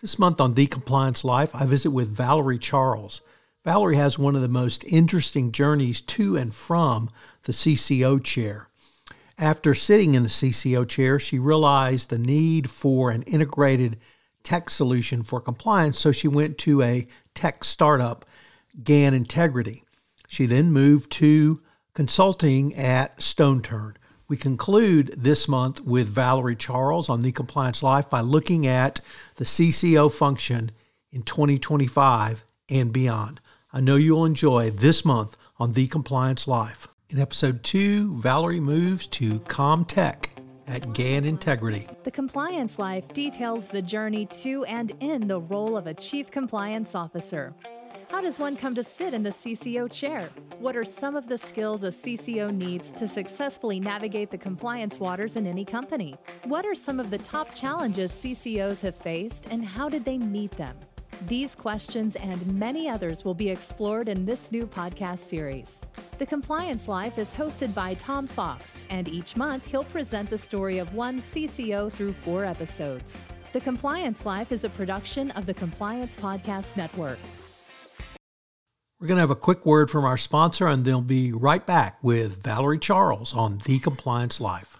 This month on The Compliance Life, I visit with Valerie Charles. Valerie has one of the most interesting journeys to and from the CCO chair. After sitting in the CCO chair, she realized the need for an integrated tech solution for compliance, so she went to a tech startup, GAN Integrity. She then moved to consulting at StoneTurn. We conclude this month with Valerie Charles on The Compliance Life by looking at the CCO function in 2025 and beyond. I know you'll enjoy this month on The Compliance Life. In episode two, Valerie moves to ComTech at GAN Integrity. The Compliance Life details the journey to and in the role of a Chief Compliance Officer. How does one come to sit in the CCO chair? What are some of the skills a CCO needs to successfully navigate the compliance waters in any company? What are some of the top challenges CCOs have faced and how did they meet them? These questions and many others will be explored in this new podcast series. The Compliance Life is hosted by Tom Fox, and each month he'll present the story of one CCO through four episodes. The Compliance Life is a production of the Compliance Podcast Network. We're going to have a quick word from our sponsor, and they'll be right back with Valerie Charles on The Compliance Life.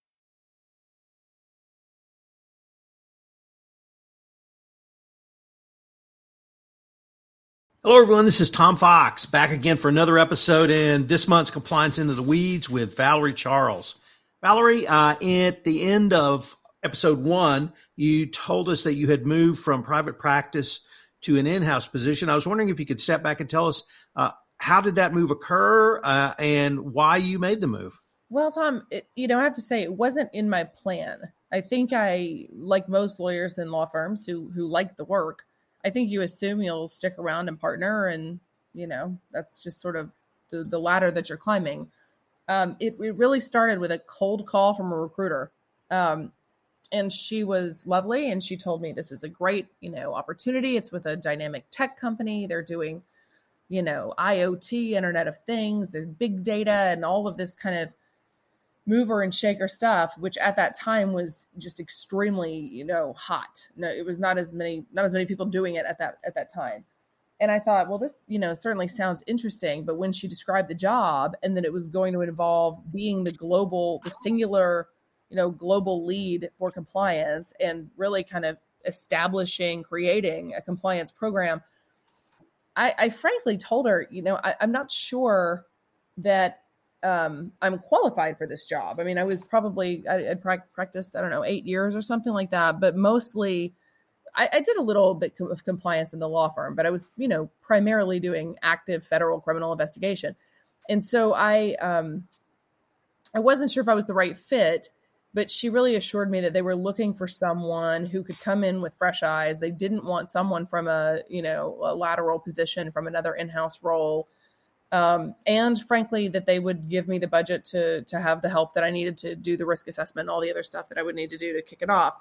Hello, everyone. This is Tom Fox back again for another episode in this month's Compliance Into the Weeds with Valerie Charles. Valerie, uh, at the end of episode one, you told us that you had moved from private practice to an in house position. I was wondering if you could step back and tell us uh, how did that move occur uh, and why you made the move? Well, Tom, it, you know, I have to say it wasn't in my plan. I think I, like most lawyers in law firms who who like the work, I think you assume you'll stick around and partner, and you know that's just sort of the, the ladder that you're climbing. Um, it, it really started with a cold call from a recruiter, um, and she was lovely, and she told me this is a great you know opportunity. It's with a dynamic tech company. They're doing you know IoT, Internet of Things. There's big data and all of this kind of mover and shaker stuff, which at that time was just extremely, you know, hot. No, it was not as many not as many people doing it at that at that time. And I thought, well, this, you know, certainly sounds interesting. But when she described the job and that it was going to involve being the global, the singular, you know, global lead for compliance and really kind of establishing, creating a compliance program, I, I frankly told her, you know, I, I'm not sure that um, I'm qualified for this job. I mean, I was probably I, would practiced I don't know eight years or something like that, but mostly I, I, did a little bit of compliance in the law firm, but I was you know primarily doing active federal criminal investigation, and so I um, I wasn't sure if I was the right fit. But she really assured me that they were looking for someone who could come in with fresh eyes. They didn't want someone from a you know a lateral position from another in-house role um, and frankly that they would give me the budget to to have the help that I needed to do the risk assessment and all the other stuff that I would need to do to kick it off.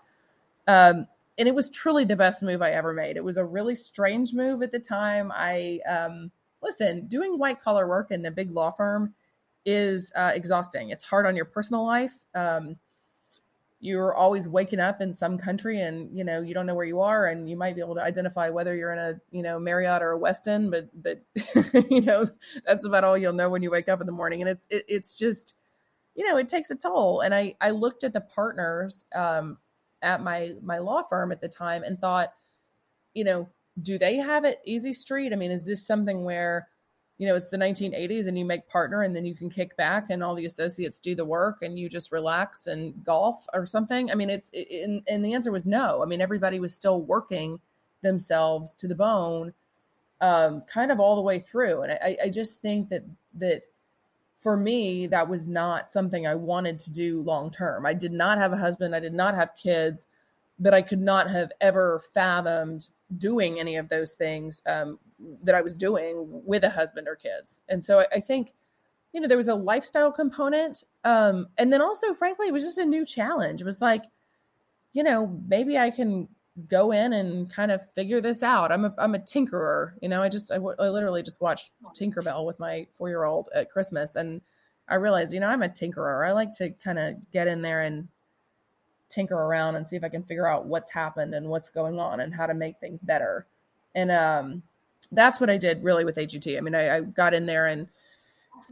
Um, and it was truly the best move I ever made. It was a really strange move at the time. I um, listen, doing white collar work in a big law firm is uh, exhausting. It's hard on your personal life. Um, you're always waking up in some country and you know you don't know where you are and you might be able to identify whether you're in a you know marriott or a westin but but you know that's about all you'll know when you wake up in the morning. And it's it, it's just you know it takes a toll. And i i looked at the partners um at my my law firm at the time and thought you know do they have it easy street? I mean is this something where you know, it's the 1980s and you make partner and then you can kick back and all the associates do the work and you just relax and golf or something. I mean, it's, it, and, and the answer was no. I mean, everybody was still working themselves to the bone um, kind of all the way through. And I, I just think that, that for me, that was not something I wanted to do long term. I did not have a husband. I did not have kids, but I could not have ever fathomed doing any of those things um, that I was doing with a husband or kids. And so I, I think, you know, there was a lifestyle component. Um, and then also, frankly, it was just a new challenge. It was like, you know, maybe I can go in and kind of figure this out. I'm a, I'm a tinkerer, you know, I just, I, w- I literally just watched Tinkerbell with my four year old at Christmas. And I realized, you know, I'm a tinkerer. I like to kind of get in there and tinker around and see if I can figure out what's happened and what's going on and how to make things better. And um, that's what I did really with AGT. I mean, I, I got in there and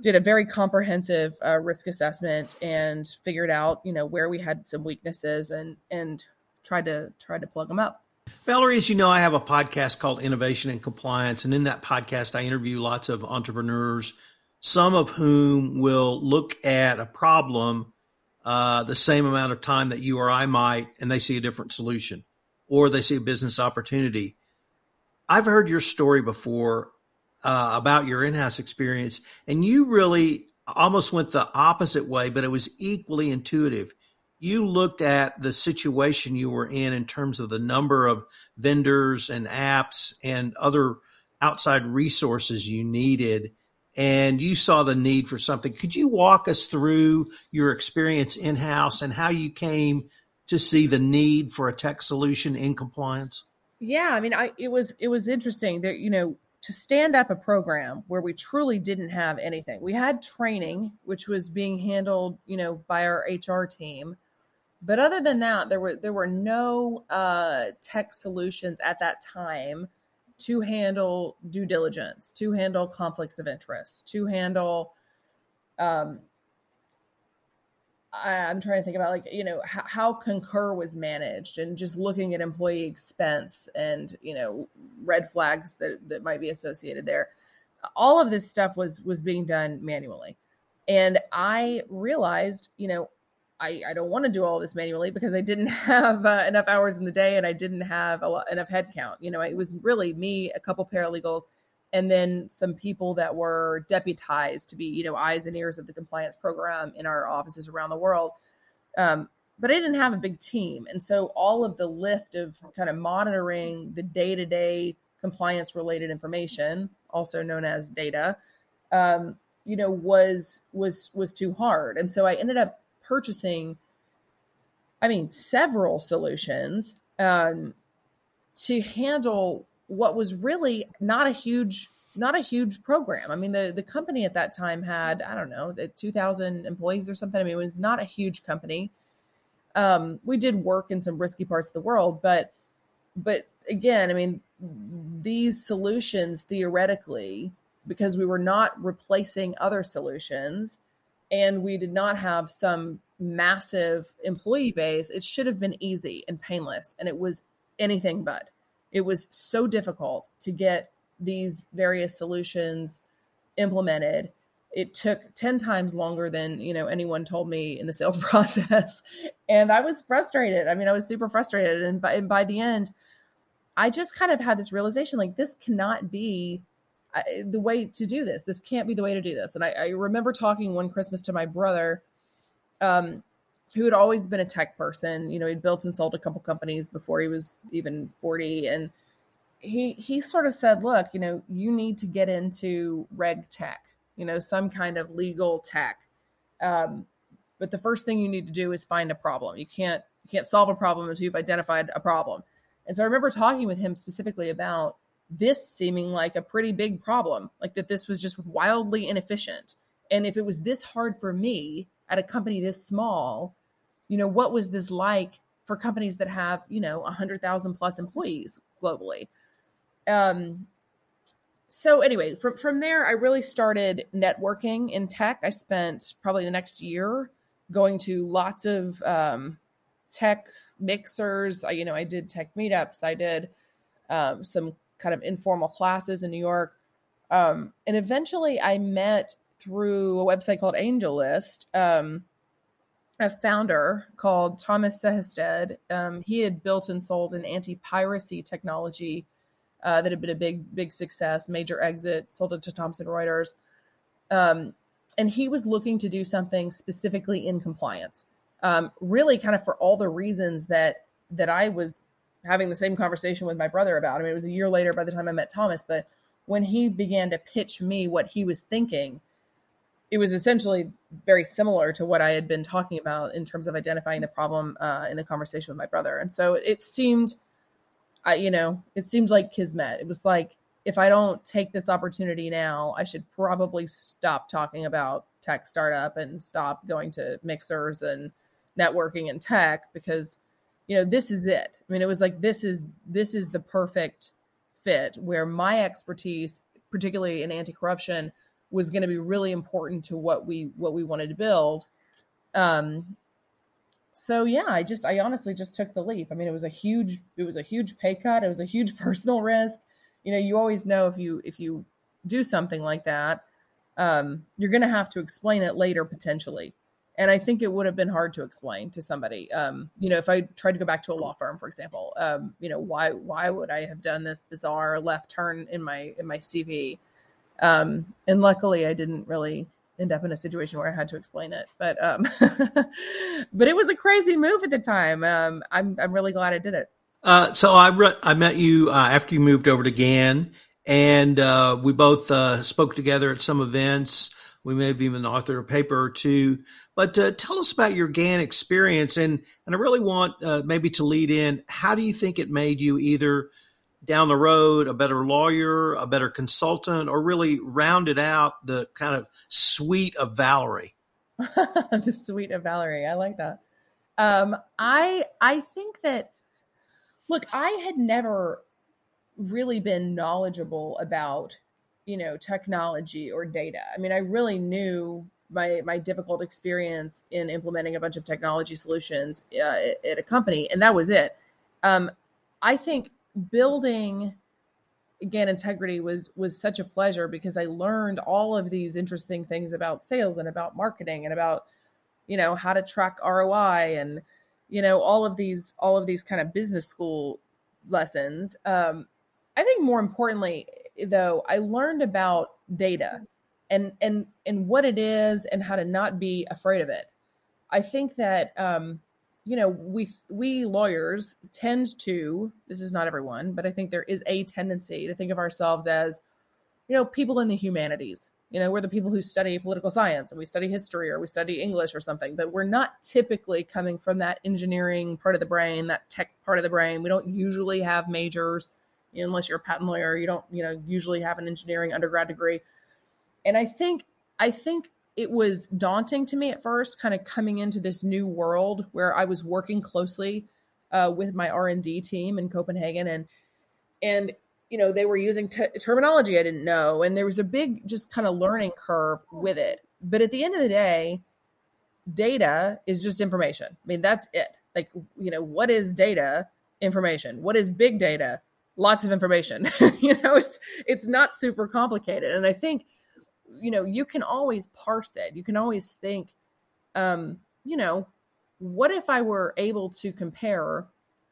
did a very comprehensive uh, risk assessment and figured out, you know, where we had some weaknesses and and tried to tried to plug them up. Valerie, as you know, I have a podcast called Innovation and Compliance, and in that podcast, I interview lots of entrepreneurs, some of whom will look at a problem uh, the same amount of time that you or I might, and they see a different solution, or they see a business opportunity. I've heard your story before uh, about your in-house experience, and you really almost went the opposite way, but it was equally intuitive. You looked at the situation you were in in terms of the number of vendors and apps and other outside resources you needed and you saw the need for something. Could you walk us through your experience in house and how you came to see the need for a tech solution in compliance? Yeah, I mean, I it was it was interesting that you know to stand up a program where we truly didn't have anything. We had training, which was being handled, you know, by our HR team. But other than that, there were there were no uh, tech solutions at that time to handle due diligence, to handle conflicts of interest, to handle um I, am trying to think about like you know how, how, Concur was managed and just looking at employee expense and you know red flags that that might be associated there. All of this stuff was was being done manually. And i realized you know I, I don't want to do all this manually because I didn't have uh, enough hours in the day and I didn't have a lot, enough headcount. You know, it was really me, a couple paralegals, and then some people that were deputized to be, you know, eyes and ears of the compliance program in our offices around the world. Um, but I didn't have a big team. And so all of the lift of kind of monitoring the day to day compliance related information, also known as data, um, you know, was was was too hard. And so I ended up purchasing, I mean, several solutions um, to handle what was really not a huge not a huge program. I mean, the the company at that time had I don't know, 2,000 employees or something. I mean, it was not a huge company. Um, we did work in some risky parts of the world, but but again, I mean, these solutions theoretically, because we were not replacing other solutions, and we did not have some massive employee base, it should have been easy and painless. And it was anything but. It was so difficult to get these various solutions implemented. it took 10 times longer than you know anyone told me in the sales process and i was frustrated i mean i was super frustrated and by, and by the end i just kind of had this realization like this cannot be uh, the way to do this this can't be the way to do this and i, I remember talking one christmas to my brother um, who had always been a tech person you know he'd built and sold a couple companies before he was even 40 and he he sort of said look you know you need to get into reg tech you know, some kind of legal tech. Um, but the first thing you need to do is find a problem. You can't you can't solve a problem until you've identified a problem. And so I remember talking with him specifically about this seeming like a pretty big problem, like that this was just wildly inefficient. And if it was this hard for me at a company this small, you know, what was this like for companies that have, you know, 100,000 plus employees globally? Um, so anyway, from from there, I really started networking in tech. I spent probably the next year going to lots of um, tech mixers. I, you know, I did tech meetups. I did um, some kind of informal classes in New York, um, and eventually, I met through a website called AngelList. Um, a founder called Thomas Sehested. Um, he had built and sold an anti-piracy technology uh, that had been a big, big success, major exit, sold it to Thomson Reuters. Um, and he was looking to do something specifically in compliance, um, really kind of for all the reasons that that I was having the same conversation with my brother about. I mean, it was a year later by the time I met Thomas, but when he began to pitch me what he was thinking, it was essentially very similar to what I had been talking about in terms of identifying the problem uh, in the conversation with my brother. And so it seemed – I, you know, it seemed like kismet. It was like, if I don't take this opportunity now, I should probably stop talking about tech startup and stop going to mixers and networking and tech because, you know, this is it. I mean, it was like, this is, this is the perfect fit where my expertise, particularly in anti-corruption, was going to be really important to what we, what we wanted to build. Um, so yeah, I just I honestly just took the leap. I mean, it was a huge it was a huge pay cut. It was a huge personal risk. You know, you always know if you if you do something like that, um, you're going to have to explain it later potentially. And I think it would have been hard to explain to somebody. Um, you know, if I tried to go back to a law firm, for example, um, you know, why why would I have done this bizarre left turn in my in my CV? Um, and luckily, I didn't really end up in a situation where I had to explain it. But um, but it was a crazy move at the time. Um, I'm I'm really glad I did it. Uh, so I re- I met you uh, after you moved over to GAN, and uh, we both uh, spoke together at some events. We may have even authored a paper or two. But uh, tell us about your GAN experience, and and I really want uh, maybe to lead in. How do you think it made you either down the road a better lawyer, a better consultant, or really rounded out the kind of suite of Valerie? the suite of Valerie. I like that. Um, I I think that look, I had never really been knowledgeable about you know technology or data. I mean, I really knew my my difficult experience in implementing a bunch of technology solutions uh, at a company, and that was it. Um, I think building GAN Integrity was was such a pleasure because I learned all of these interesting things about sales and about marketing and about you know how to track ROI and you know all of these all of these kind of business school lessons. Um, I think more importantly though, I learned about data and and and what it is and how to not be afraid of it. I think that um, you know we we lawyers tend to this is not everyone but i think there is a tendency to think of ourselves as you know people in the humanities. You know we're the people who study political science and we study history or we study english or something but we're not typically coming from that engineering part of the brain that tech part of the brain. We don't usually have majors unless you're a patent lawyer you don't you know usually have an engineering undergrad degree and i think i think it was daunting to me at first, kind of coming into this new world where I was working closely uh, with my R and D team in Copenhagen, and and you know they were using t- terminology I didn't know, and there was a big just kind of learning curve with it. But at the end of the day, data is just information. I mean, that's it. Like you know, what is data? Information. What is big data? Lots of information. you know, it's it's not super complicated, and I think you know, you can always parse it. You can always think, um, you know, what if I were able to compare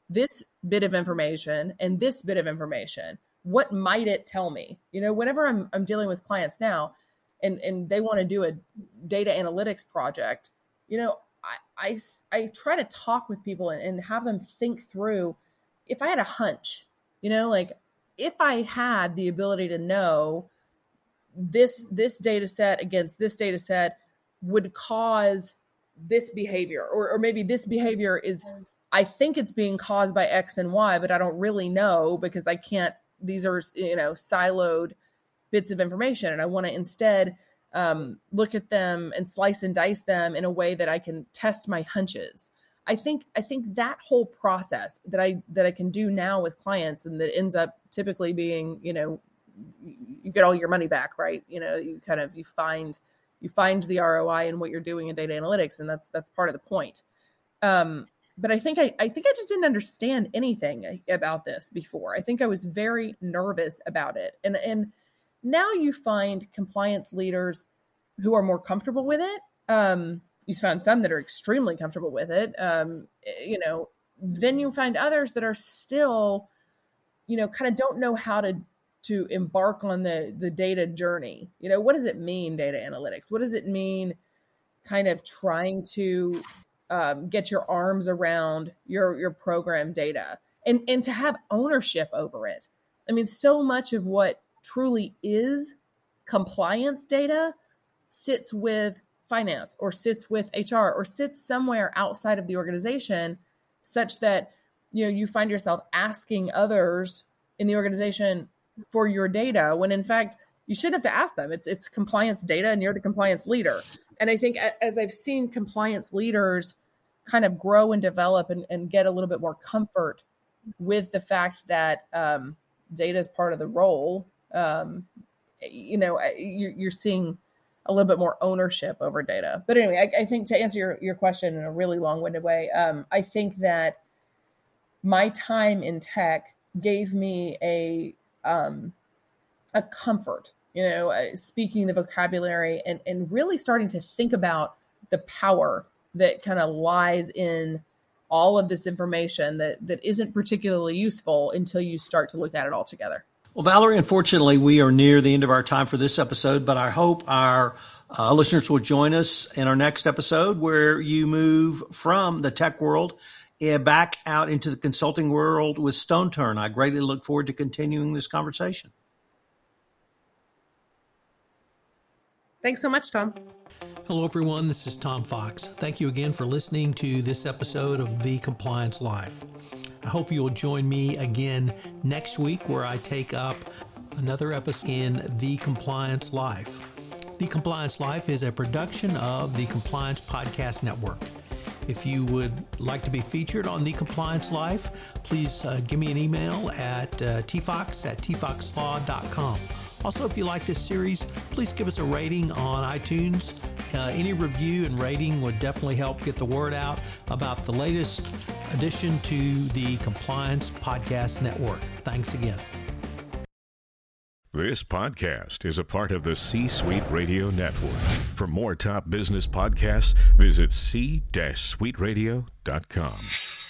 this bit of information and this bit of information? What might it tell me? You know, whenever I'm, I'm dealing with clients now and, and they want to do a data analytics project, you know, I, I, I try to talk with people and, and have them think through if I had a hunch, you know, like if I had the ability to know this this data set against this data set would cause this behavior or, or maybe this behavior is i think it's being caused by x and y but i don't really know because i can't these are you know siloed bits of information and i want to instead um, look at them and slice and dice them in a way that i can test my hunches i think i think that whole process that i that i can do now with clients and that ends up typically being you know you get all your money back, right? You know, you kind of you find you find the ROI in what you're doing in data analytics, and that's that's part of the point. Um, but I think I, I think I just didn't understand anything about this before. I think I was very nervous about it, and and now you find compliance leaders who are more comfortable with it. Um, you find some that are extremely comfortable with it. Um, you know, then you find others that are still, you know, kind of don't know how to to embark on the the data journey you know what does it mean data analytics what does it mean kind of trying to um, get your arms around your your program data and and to have ownership over it i mean so much of what truly is compliance data sits with finance or sits with hr or sits somewhere outside of the organization such that you know you find yourself asking others in the organization for your data when in fact you shouldn't have to ask them. It's it's compliance data and you're the compliance leader. And I think as I've seen compliance leaders kind of grow and develop and, and get a little bit more comfort with the fact that um, data is part of the role, um, you know, you're, you're, seeing a little bit more ownership over data. But anyway, I, I think to answer your, your question in a really long winded way, um, I think that my time in tech gave me a um, a comfort, you know, uh, speaking the vocabulary and, and really starting to think about the power that kind of lies in all of this information that, that isn't particularly useful until you start to look at it all together. Well, Valerie, unfortunately, we are near the end of our time for this episode, but I hope our uh, listeners will join us in our next episode where you move from the tech world back out into the consulting world with StoneTurn. I greatly look forward to continuing this conversation. Thanks so much, Tom. Hello, everyone. This is Tom Fox. Thank you again for listening to this episode of The Compliance Life. I hope you'll join me again next week where I take up another episode in The Compliance Life. The Compliance Life is a production of the Compliance Podcast Network. If you would like to be featured on The Compliance Life, please uh, give me an email at uh, tfox at tfoxlaw.com. Also, if you like this series, please give us a rating on iTunes. Uh, any review and rating would definitely help get the word out about the latest addition to the Compliance Podcast Network. Thanks again. This podcast is a part of the C Suite Radio Network. For more top business podcasts, visit c-suiteradio.com.